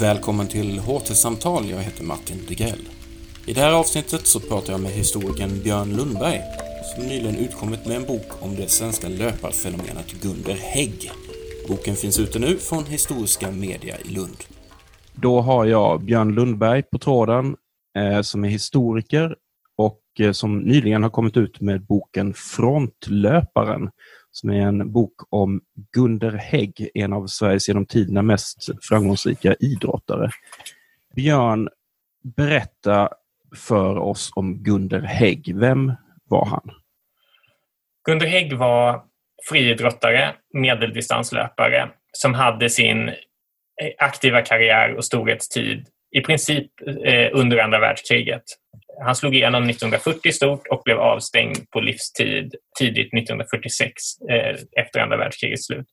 Välkommen till HT-samtal, jag heter Martin Degrell. I det här avsnittet så pratar jag med historikern Björn Lundberg som nyligen utkommit med en bok om det svenska löparfenomenet Gunder Hägg. Boken finns ute nu från Historiska Media i Lund. Då har jag Björn Lundberg på tråden eh, som är historiker och eh, som nyligen har kommit ut med boken Frontlöparen som är en bok om Gunder Hägg, en av Sveriges genom tiderna mest framgångsrika idrottare. Björn, berätta för oss om Gunder Hägg. Vem var han? Gunder Hägg var friidrottare, medeldistanslöpare som hade sin aktiva karriär och storhetstid i princip eh, under andra världskriget. Han slog igenom 1940 stort och blev avstängd på livstid tidigt 1946 eh, efter andra världskrigets slut.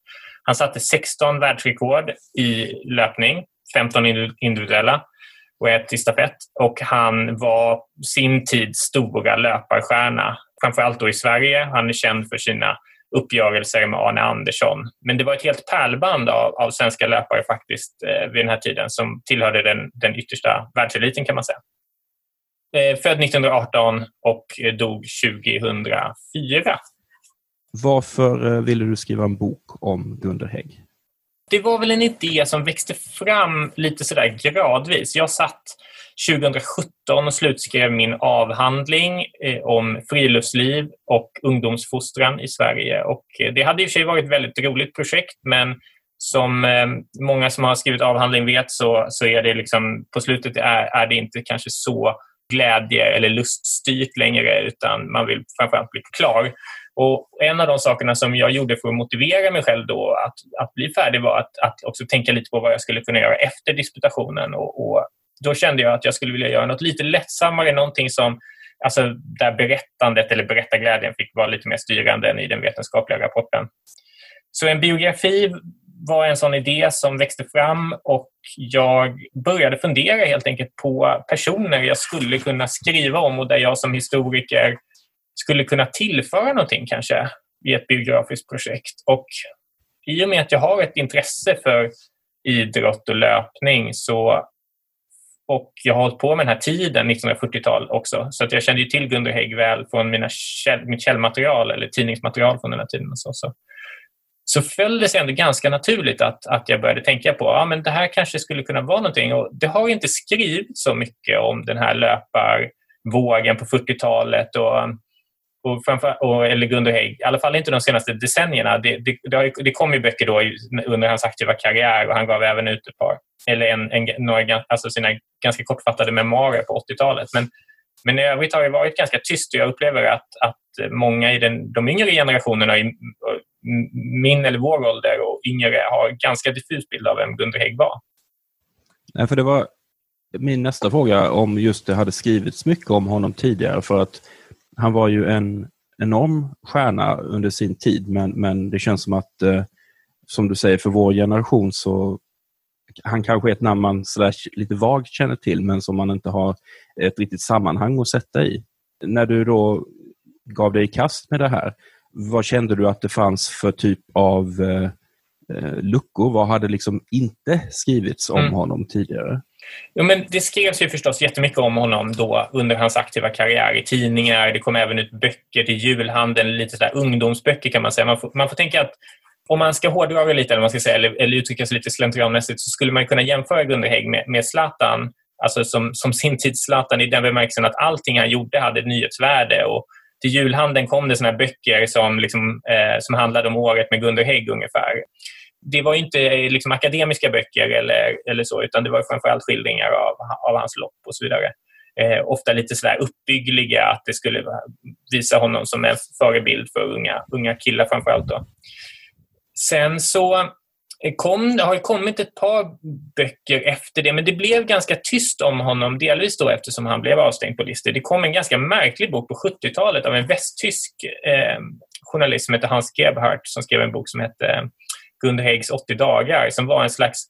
Han satte 16 världsrekord i löpning, 15 individuella och ett i stafett. Och han var sin tids stora löparstjärna, framförallt då i Sverige. Han är känd för sina uppgörelser med Arne Andersson. Men det var ett helt pärlband av, av svenska löpare faktiskt eh, vid den här tiden som tillhörde den, den yttersta världseliten kan man säga. Eh, född 1918 och dog 2004. Varför eh, ville du skriva en bok om Gunder Hägg? Det var väl en idé som växte fram lite sådär gradvis. Jag satt 2017 slutskrev min avhandling eh, om friluftsliv och ungdomsfostran i Sverige. Och eh, det hade i och för sig varit ett väldigt roligt projekt men som eh, många som har skrivit avhandling vet så, så är det liksom, på slutet är, är det inte kanske så glädje eller luststyrt längre utan man vill framförallt bli klar. Och en av de sakerna som jag gjorde för att motivera mig själv då att, att bli färdig var att, att också tänka lite på vad jag skulle kunna göra efter disputationen. Och, och då kände jag att jag skulle vilja göra något lite lättsammare, någonting som alltså där berättandet eller berättarglädjen fick vara lite mer styrande än i den vetenskapliga rapporten. Så en biografi var en sån idé som växte fram och jag började fundera helt enkelt på personer jag skulle kunna skriva om och där jag som historiker skulle kunna tillföra någonting kanske i ett biografiskt projekt. Och i och med att jag har ett intresse för idrott och löpning så och jag har hållit på med den här tiden, liksom 1940-tal också, så att jag kände till Gunder Hägg väl från mina käll, mitt källmaterial eller tidningsmaterial från den här tiden. Och så, så så föll det sig ändå ganska naturligt att, att jag började tänka på att ja, det här kanske skulle kunna vara någonting. Och det har inte skrivits så mycket om den här löparvågen på 40-talet och, och, framför, och, eller Gunder Hägg, i alla fall inte de senaste decennierna. Det, det, det, har, det kom ju böcker då under hans aktiva karriär och han gav även ut ett par, eller en, en, några, alltså sina ganska kortfattade memoarer på 80-talet. Men, men i övrigt har det varit ganska tyst och jag upplever att, att många i den, de yngre generationerna, i min eller vår ålder och yngre har ganska diffus bild av vem Gunder Hägg var. Nej, för det var min nästa fråga om just det hade skrivits mycket om honom tidigare för att han var ju en enorm stjärna under sin tid men, men det känns som att eh, som du säger för vår generation så han kanske är ett namn man lite vagt känner till men som man inte har ett riktigt sammanhang att sätta i. När du då gav dig i kast med det här, vad kände du att det fanns för typ av eh, eh, luckor? Vad hade liksom inte skrivits om mm. honom tidigare? Ja, men det skrevs ju förstås jättemycket om honom då under hans aktiva karriär i tidningar. Det kom även ut böcker till julhandeln, lite sådär ungdomsböcker kan man säga. Man får, man får tänka att om man ska hårdra det lite eller, man ska säga, eller, eller uttrycka sig lite slentrianmässigt så skulle man kunna jämföra Gunder Hägg med, med Zlatan, alltså som, som sin tids Zlatan i den bemärkelsen att allting han gjorde hade ett nyhetsvärde och till julhandeln kom det såna böcker som, liksom, eh, som handlade om året med Gunder Hägg ungefär. Det var inte liksom, akademiska böcker eller, eller så, utan det var framförallt skildringar av, av hans lopp och så vidare. Eh, ofta lite sådär uppbyggliga, att det skulle visa honom som en förebild för unga, unga killar framförallt. Då. Sen så eh, kom, det har kommit ett par böcker efter det, men det blev ganska tyst om honom, delvis då eftersom han blev avstängd på listor. Det kom en ganska märklig bok på 70-talet av en västtysk eh, journalist som heter Hans Gebhardt som skrev en bok som hette Gunder Häggs 80 dagar som var en slags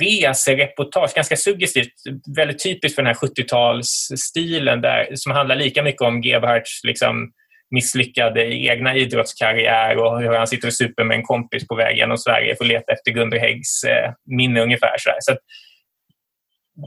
resereportage, ganska suggestivt, väldigt typiskt för den här 70-talsstilen som handlar lika mycket om Gebhards liksom, misslyckade egna idrottskarriär och hur han sitter och super med en kompis på väg genom Sverige för att leta efter Gunder Häggs eh, minne ungefär. Så, så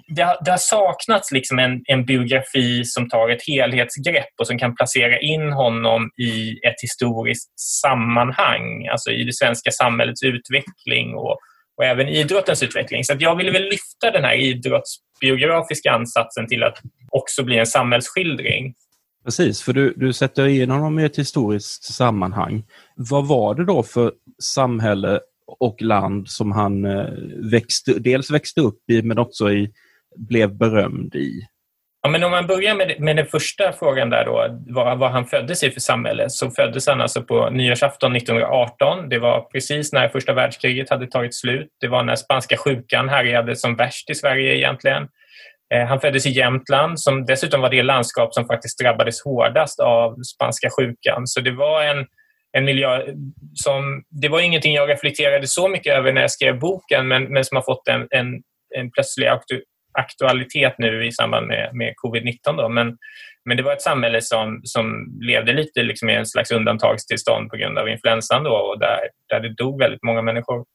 det, har, det har saknats liksom en, en biografi som tar ett helhetsgrepp och som kan placera in honom i ett historiskt sammanhang, alltså i det svenska samhällets utveckling och, och även idrottens utveckling. Så jag ville väl lyfta den här idrottsbiografiska ansatsen till att också bli en samhällsskildring. Precis, för du, du sätter in honom i ett historiskt sammanhang. Vad var det då för samhälle och land som han eh, växte, dels växte upp i men också i, blev berömd i? Ja, men om man börjar med, med den första frågan där då, vad, vad han föddes i för samhälle, så föddes han alltså på nyårsafton 1918. Det var precis när första världskriget hade tagit slut. Det var när spanska sjukan härjade som värst i Sverige egentligen. Eh, han föddes i Jämtland som dessutom var det landskap som faktiskt drabbades hårdast av spanska sjukan. Så det var en, en miljö som... Det var ingenting jag reflekterade så mycket över när jag skrev boken men, men som har fått en, en, en plötslig aktualitet nu i samband med, med covid-19. Då. Men, men det var ett samhälle som, som levde lite liksom i en slags undantagstillstånd på grund av influensan då, och där, där det dog väldigt många människor.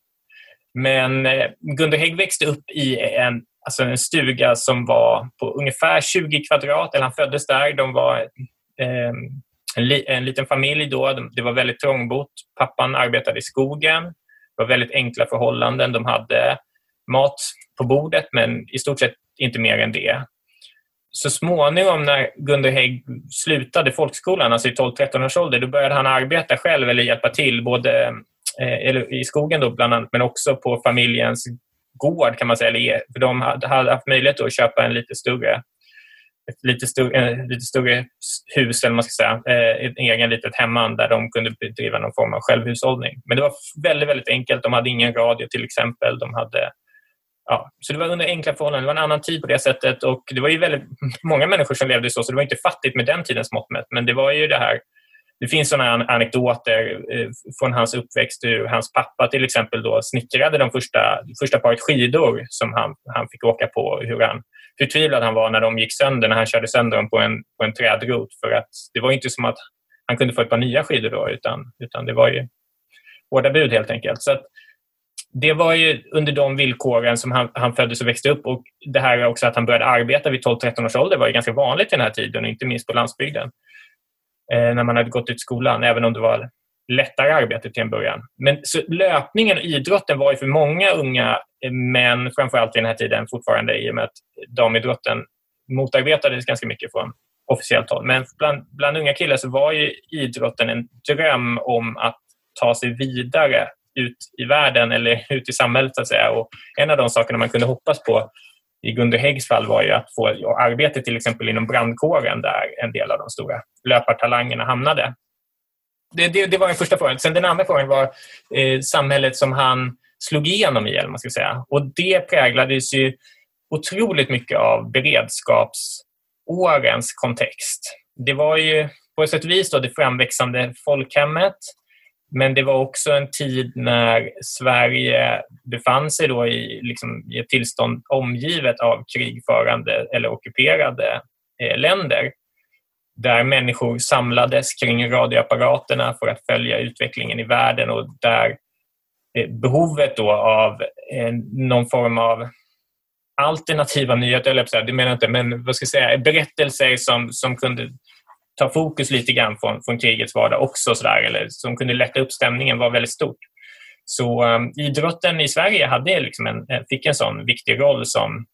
Men eh, Gunder Hägg växte upp i en alltså en stuga som var på ungefär 20 kvadrat. Eller han föddes där. De var eh, en, li, en, liten familj då. De, det var väldigt trångbott. Pappan arbetade i skogen. Det var väldigt enkla förhållanden. De hade mat på bordet, men i stort sett inte mer än det. Så småningom när Gunder Hägg slutade folkskolan, alltså i 12-13 års ålder, då började han arbeta själv eller hjälpa till, både eh, eller i skogen då bland annat, men också på familjens gård kan man säga. E- för de hade haft möjlighet att köpa en lite större ett lite större, en lite större hus, eller man ska säga, eh, ett egen litet hemman där de kunde bedriva någon form av självhushållning. Men det var väldigt, väldigt enkelt. De hade ingen radio till exempel. De hade, ja, så det var under enkla förhållanden. Det var en annan tid på det sättet och det var ju väldigt många människor som levde så, så det var inte fattigt med den tidens mått mätt. Men det var ju det här det finns sådana anekdoter eh, från hans uppväxt hur hans pappa till exempel då snickrade de första, första paret skidor som han, han fick åka på. Hur han, förtvivlad han var när de gick sönder, när han körde sönder dem på en, på en trädrot. För att det var inte som att han kunde få ett par nya skidor då, utan, utan det var ju hårda bud helt enkelt. Så det var ju under de villkoren som han, han föddes och växte upp. Och det här också att han började arbeta vid 12-13 års ålder var ju ganska vanligt i den här tiden, inte minst på landsbygden eh, när man hade gått ut skolan, även om det var lättare arbete till en början. Men så löpningen och idrotten var ju för många unga eh, män, framförallt i den här tiden fortfarande i och med att damidrotten motarbetades ganska mycket från officiellt håll. Men bland, bland unga killar så var ju idrotten en dröm om att ta sig vidare ut i världen eller ut i samhället så att säga. Och en av de sakerna man kunde hoppas på i Gunder Häggs fall var ju att få arbete till exempel inom brandkåren där en del av de stora löpartalangerna hamnade. Det, det, det var den första frågan. Sen den andra frågan var eh, samhället som han slog igenom i, eller man ska säga. Och det präglades ju otroligt mycket av beredskapsårens kontext. Det var ju på ett sätt och vis då det framväxande folkhemmet men det var också en tid när Sverige befann sig då i, liksom, i ett tillstånd omgivet av krigförande eller ockuperade eh, länder där människor samlades kring radioapparaterna för att följa utvecklingen i världen och där eh, behovet då av eh, någon form av alternativa nyheter, eller det menar jag inte, men vad ska jag säga, berättelser som, som kunde ta fokus lite grann från, från krigets vardag också, så där, eller som kunde lätta upp stämningen, var väldigt stort. Så um, idrotten i Sverige hade liksom en, eh, fick en sån viktig roll som,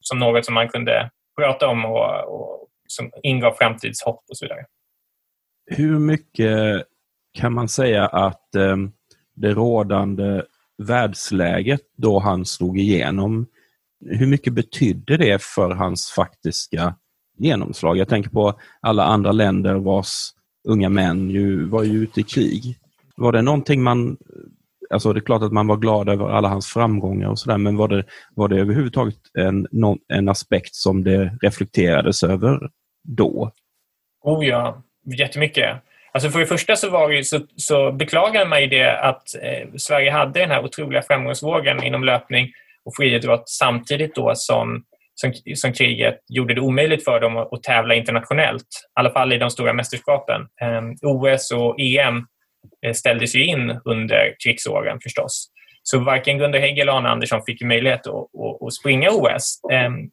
som något som man kunde prata om och, och som ingav framtidshopp och så vidare. Hur mycket kan man säga att eh, det rådande världsläget då han slog igenom, hur mycket betydde det för hans faktiska genomslag. Jag tänker på alla andra länder vars unga män ju var ju ute i krig. Var det någonting man, alltså det är klart att man var glad över alla hans framgångar och sådär, men var det, var det överhuvudtaget en, en aspekt som det reflekterades över då? Oh ja, jättemycket. Alltså för det första så, var det, så, så beklagade man ju det att eh, Sverige hade den här otroliga framgångsvågen inom löpning och friidrott samtidigt då som som, som kriget gjorde det omöjligt för dem att, att tävla internationellt. I alla fall i de stora mästerskapen. Ehm, eh, OS och EM ställdes ju in under krigsåren förstås. Så varken Gunder Hägg eller Arne Andersson fick möjlighet att, att, att springa OS. Ehm,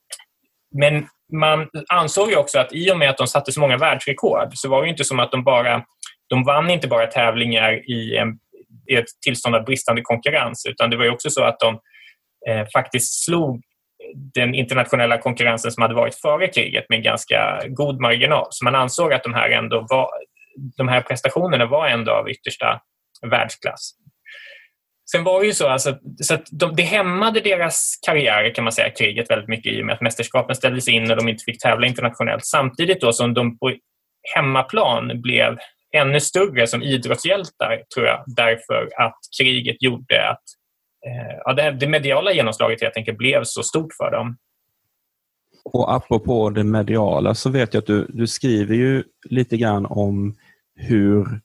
men man ansåg ju också att i och med att de satte så många världsrekord så var det inte som att de bara de vann inte bara tävlingar i, en, i ett tillstånd av bristande konkurrens utan det var också så att de eh, faktiskt slog den internationella konkurrensen som hade varit före kriget med ganska god marginal. Så man ansåg att de här, ändå var, de här prestationerna var ändå av yttersta världsklass. Sen var det ju så, alltså, så att de, det hämmade deras karriärer kan man säga, kriget väldigt mycket i och med att mästerskapen ställdes in och de inte fick tävla internationellt. Samtidigt då som de på hemmaplan blev ännu större som idrottshjältar, tror jag, därför att kriget gjorde att Eh, ja, det, det mediala genomslaget helt enkelt blev så stort för dem. Och apropå det mediala så vet jag att du, du skriver ju lite grann om hur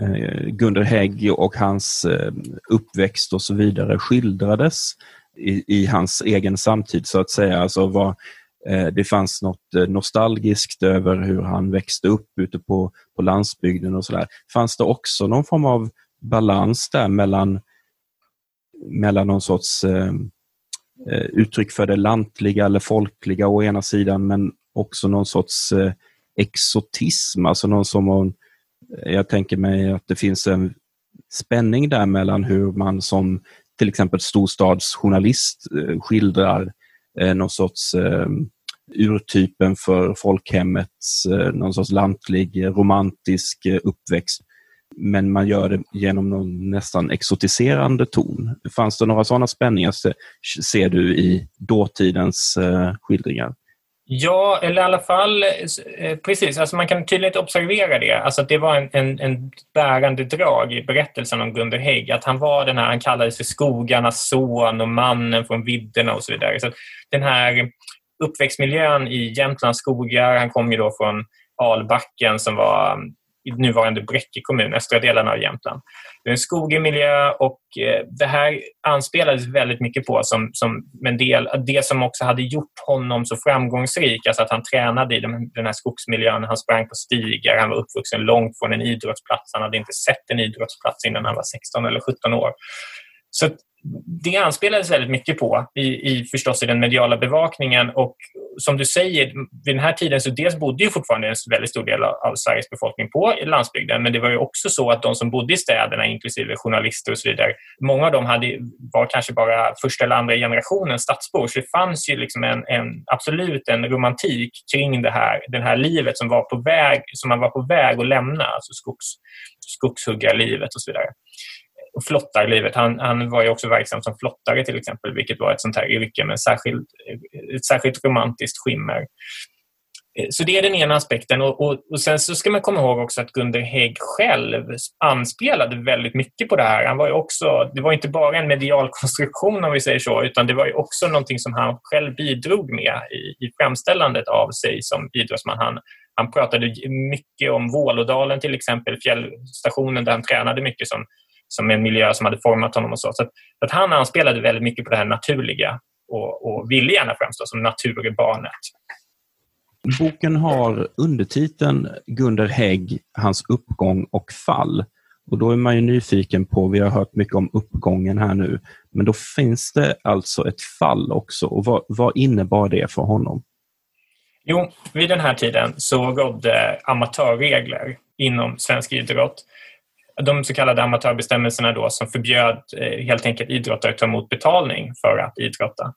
eh, Gunder Hägg och hans eh, uppväxt och så vidare skildrades i, i, hans egen samtid så att säga. Alltså vad, eh, det fanns något eh, nostalgiskt över hur han växte upp ute på, på landsbygden och sådär. Fanns det också någon form av balans där mellan, mellan någon sorts eh, eh, uttryck för det lantliga eller folkliga å ena sidan men också någon sorts eh, exotism, alltså någon som eh, jag tänker mig att det finns en spänning där mellan hur man som till exempel storstadsjournalist eh, skildrar eh, någon sorts eh, urtypen för folkhemmets, eh, någon sorts lantlig, eh, romantisk eh, uppväxt. Men man gör det genom någon nästan exotiserande ton. Fanns det några sådana spänningar ser du i dåtidens eh, skildringar? Ja, eller i alla fall eh, precis. Alltså man kan tydligt observera det. Alltså att det var en, en, en bärande drag i berättelsen om Gunder Hägg. Att han var den här, han kallades för skogarnas son och mannen från vidderna och så vidare. Så den här uppväxtmiljön i Jämtlands skogar, han kom ju då från Albacken som var i nuvarande Bräcke kommun, östra delarna av Jämtland. Det är en skogig miljö och eh, det här anspelades väldigt mycket på som, som en del, det som också hade gjort honom så framgångsrik, alltså att han tränade i den här skogsmiljön, han sprang på stigar, han var uppvuxen långt från en idrottsplats, han hade inte sett en idrottsplats innan han var 16 eller 17 år. Så det anspelades väldigt mycket på i, i förstås i den mediala bevakningen och som du säger, vid den här tiden så dels bodde ju fortfarande en väldigt stor del av Sveriges befolkning på landsbygden men det var ju också så att de som bodde i städerna, inklusive journalister och så vidare, många av dem hade, var kanske bara första eller andra generationen stadsbor. Så det fanns ju liksom en, en, absolut en romantik kring det här, det här livet som, var på väg, som man var på väg att lämna, alltså skogs, skogshuggarlivet och så vidare och flottarlivet. Han, han var ju också verksam som flottare till exempel, vilket var ett sånt här yrke med särskild, ett särskilt romantiskt skimmer. Eh, så det är den ena aspekten. Och, och, och, Sen så ska man komma ihåg också att Gunder Hägg själv anspelade väldigt mycket på det här. Han var också, det var inte bara en medial konstruktion om vi säger så, utan det var också någonting som han själv bidrog med i, i framställandet av sig som idrottsman. Han, han pratade mycket om Vålådalen till exempel, fjällstationen där han tränade mycket som som en miljö som hade format honom och så. Så, att, att han anspelade väldigt mycket på det här naturliga och, och ville gärna framstå som naturbarnet. Boken har undertiteln Gunder Hägg, hans uppgång och fall. Och Då är man ju nyfiken på, vi har hört mycket om uppgången här nu, men då finns det alltså ett fall också. Och Vad, vad innebar det för honom? Jo, vid den här tiden så rådde amatörregler inom svensk idrott de så kallade amatörbestämmelserna då som förbjöd eh, helt enkelt idrottare att ta emot betalning för att idrotta.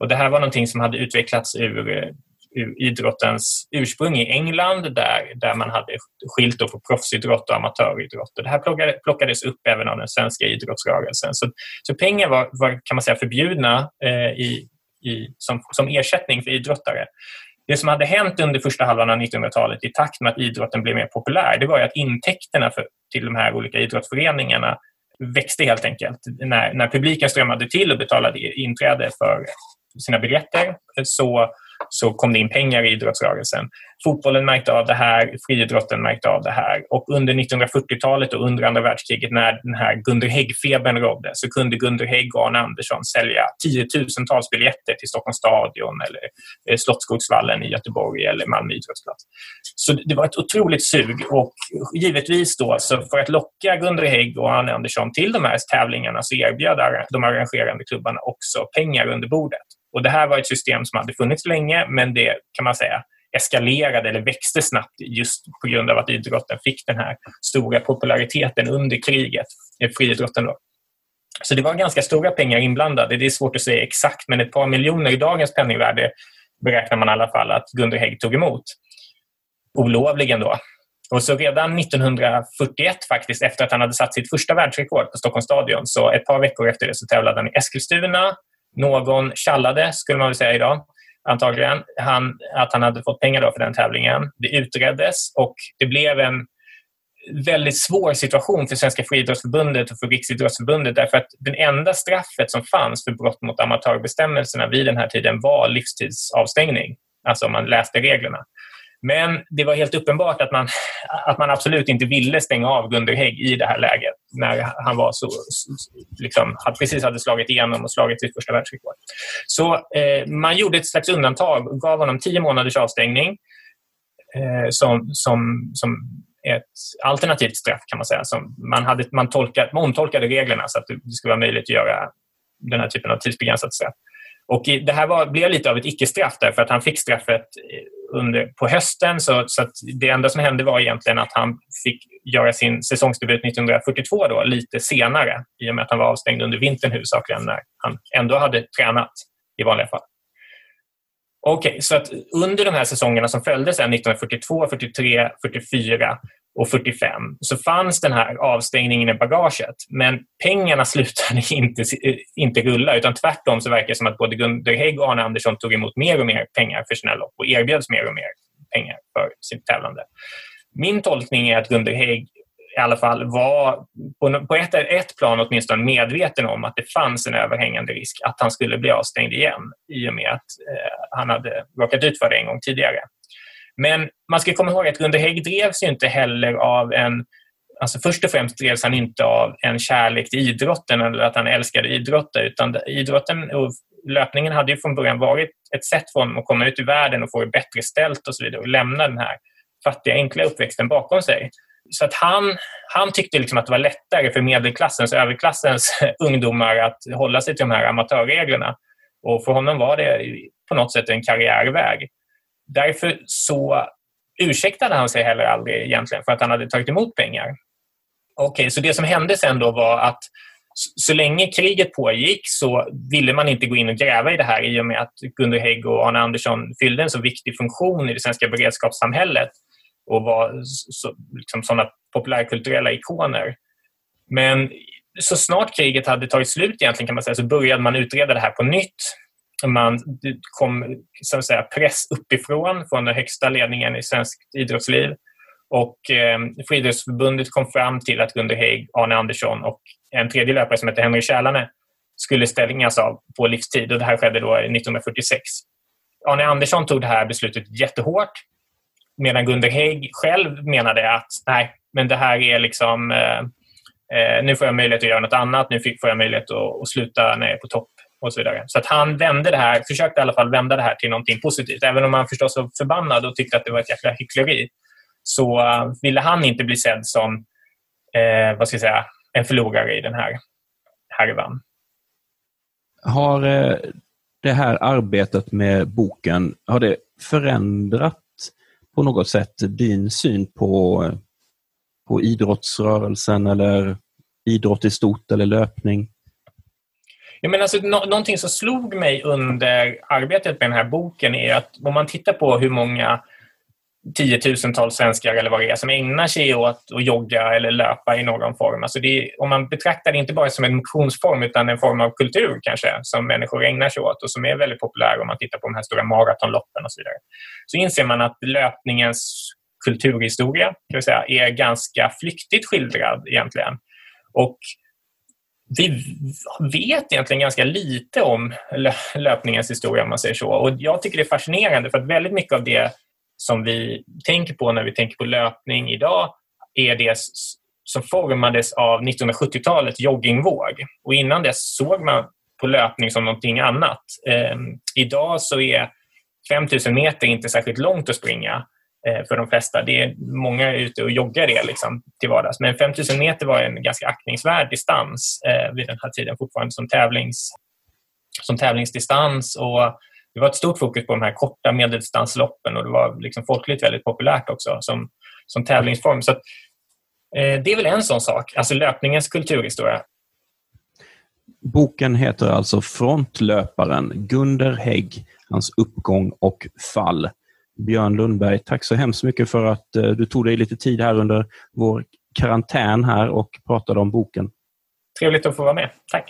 Och det här var någonting som hade utvecklats ur, eh, ur idrottens ursprung i England där, där man hade skilt på proffsidrott och amatöridrott. Och det här plockade, plockades upp även av den svenska idrottsrörelsen. Så, så pengar var, var, kan man säga förbjudna eh, i, i, som, som ersättning för idrottare. Det som hade hänt under första halvan av 1900-talet i takt med att idrotten blev mer populär det var att intäkterna för, till de här olika idrottsföreningarna växte helt enkelt. När, när publiken strömmade till och betalade inträde för sina biljetter så så kom det in pengar i idrottsrörelsen. Fotbollen märkte av det här, friidrotten märkte av det här. Och under 1940-talet och under andra världskriget när den här Gunder Hägg-febern rådde så kunde Gunder Hägg och Arne Andersson sälja tiotusentals biljetter till Stockholms stadion eller eh, Slottsskogsvallen i Göteborg eller Malmö idrottsplats. Så det var ett otroligt sug och givetvis då så för att locka Gunder Hägg och Arne Andersson till de här tävlingarna så erbjöd de arrangerande klubbarna också pengar under bordet. Och Det här var ett system som hade funnits länge men det kan man säga eskalerade eller växte snabbt just på grund av att idrotten fick den här stora populariteten under kriget, eh, friidrotten. Då. Så det var ganska stora pengar inblandade. Det är svårt att säga exakt, men ett par miljoner i dagens penningvärde beräknar man i alla fall att Gunder Hägg tog emot. Olovligen då. Och så redan 1941 faktiskt, efter att han hade satt sitt första världsrekord på Stockholms stadion, så ett par veckor efter det så tävlade han i Eskilstuna. Någon tjallade, skulle man väl säga idag, antagligen, han, att han hade fått pengar då för den tävlingen. Det utreddes och det blev en väldigt svår situation för Svenska friidrottsförbundet och för Riksidrottsförbundet därför att det enda straffet som fanns för brott mot amatörbestämmelserna vid den här tiden var livstidsavstängning. Alltså om man läste reglerna. Men det var helt uppenbart att man, att man absolut inte ville stänga av Gunder Hägg i det här läget när han var så, liksom, precis hade slagit igenom och slagit sitt första världsrekord. Så eh, man gjorde ett slags undantag och gav honom tio månaders avstängning eh, som, som, som ett alternativt straff kan man säga. Som man, hade, man, tolkat, man omtolkade reglerna så att det skulle vara möjligt att göra den här typen av tidsbegränsat straff. Och det här var, blev lite av ett icke-straff därför att han fick straffet eh, under, på hösten. Så, så det enda som hände var egentligen att han fick göra sin säsongsdebut 1942 då, lite senare i och med att han var avstängd under vintern huvudsakligen när han ändå hade tränat i vanliga fall. Okej, okay, så att under de här säsongerna som följde sen 1942, 43, 44 och 45 så fanns den här avstängningen i bagaget. Men pengarna slutade inte, inte rulla utan tvärtom så verkar det som att både Gunder Hägg och Arne Andersson tog emot mer och mer pengar för sina lopp och erbjöds mer och mer pengar för sitt tävlande. Min tolkning är att Gunder Hägg i alla fall var på, ett, ett plan åtminstone medveten om att det fanns en överhängande risk att han skulle bli avstängd igen i och med att eh, han hade råkat ut för det en gång tidigare. Men man ska komma ihåg att Gunde Hägg drevs ju inte heller av en Alltså först och främst drevs han inte av en kärlek till idrotten eller att han älskade idrotten utan idrotten och löpningen hade ju från början varit ett sätt för honom att komma ut i världen och få det bättre ställt och så vidare och lämna den här fattiga enkla uppväxten bakom sig. Så att han, han tyckte liksom att det var lättare för medelklassens och överklassens ungdomar att hålla sig till de här amatörreglerna. Och för honom var det på något sätt en karriärväg. Därför så ursäktade han sig heller aldrig egentligen för att han hade tagit emot pengar. Okej, okay, så det som hände sen då var att så länge kriget pågick så ville man inte gå in och gräva i det här i och med att Gunder Hägg och Arne Andersson fyllde en så viktig funktion i det svenska beredskapssamhället och var så, liksom sådana populärkulturella ikoner. Men så snart kriget hade tagit slut egentligen kan man säga så började man utreda det här på nytt man kom så att säga, press uppifrån från den högsta ledningen i svenskt idrottsliv. Och eh, Friidrottsförbundet kom fram till att Gunder Hägg, Arne Andersson och en tredje löpare som heter Henry Kärlane skulle stängas av på livstid. Och det här skedde då 1946. Arne Andersson tog det här beslutet jättehårt medan Gunder Hägg själv menade att nej, men det här är liksom eh, eh nu får jag möjlighet att göra något annat. Nu får jag möjlighet att, att sluta när jag är på topp och så vidare. Så att han vände det här, försökte i alla fall vända det här till någonting positivt. Även om han förstås var förbannad och tyckte att det var ett jäkla hyckleri så uh, ville han inte bli sedd som eh, vad ska jag säga, en förlorare i den här härvan. Har eh, det här arbetet med boken, har det förändrat på något sätt din syn på, på idrottsrörelsen eller idrott i stort eller löpning? Jag menar, alltså, no någonting som slog mig under arbetet med den här boken är att om man tittar på hur många tiotusentals svenskar eller vad det är som ägnar sig åt att jogga eller löpa i någon form. Alltså det, om man betraktar det inte bara som en motionsform utan en form av kultur kanske som människor ägnar sig åt och som är väldigt populär om man tittar på de här stora maratonloppen och så vidare. Så inser man att löpningens kulturhistoria säga, är ganska flyktigt skildrad egentligen. Och vi vet egentligen ganska lite om löpningens historia, om man säger så. Och Jag tycker det är fascinerande, för att väldigt mycket av det som vi tänker på när vi tänker på löpning idag är det som formades av 1970-talets joggingvåg. Och innan dess såg man på löpning som någonting annat. Eh, idag så är 5000 meter inte särskilt långt att springa Eh, för de flesta. Det är många ute och joggar det liksom, till vardags. Men 5000 meter var en ganska aktningsvärd distans eh, vid den här tiden fortfarande som, tävlings, som tävlingsdistans. Och det var ett stort fokus på de här korta medeldistansloppen och det var liksom folkligt väldigt populärt också som, som tävlingsform. Så att, eh, det är väl en sån sak, alltså löpningens kulturhistoria. Boken heter alltså Frontlöparen, Gunder Hägg, hans uppgång och fall. Björn Lundberg, tack så hemskt mycket för att eh, du tog dig lite tid här under vår karantän här och pratade om boken. Trevligt att få vara med. Tack!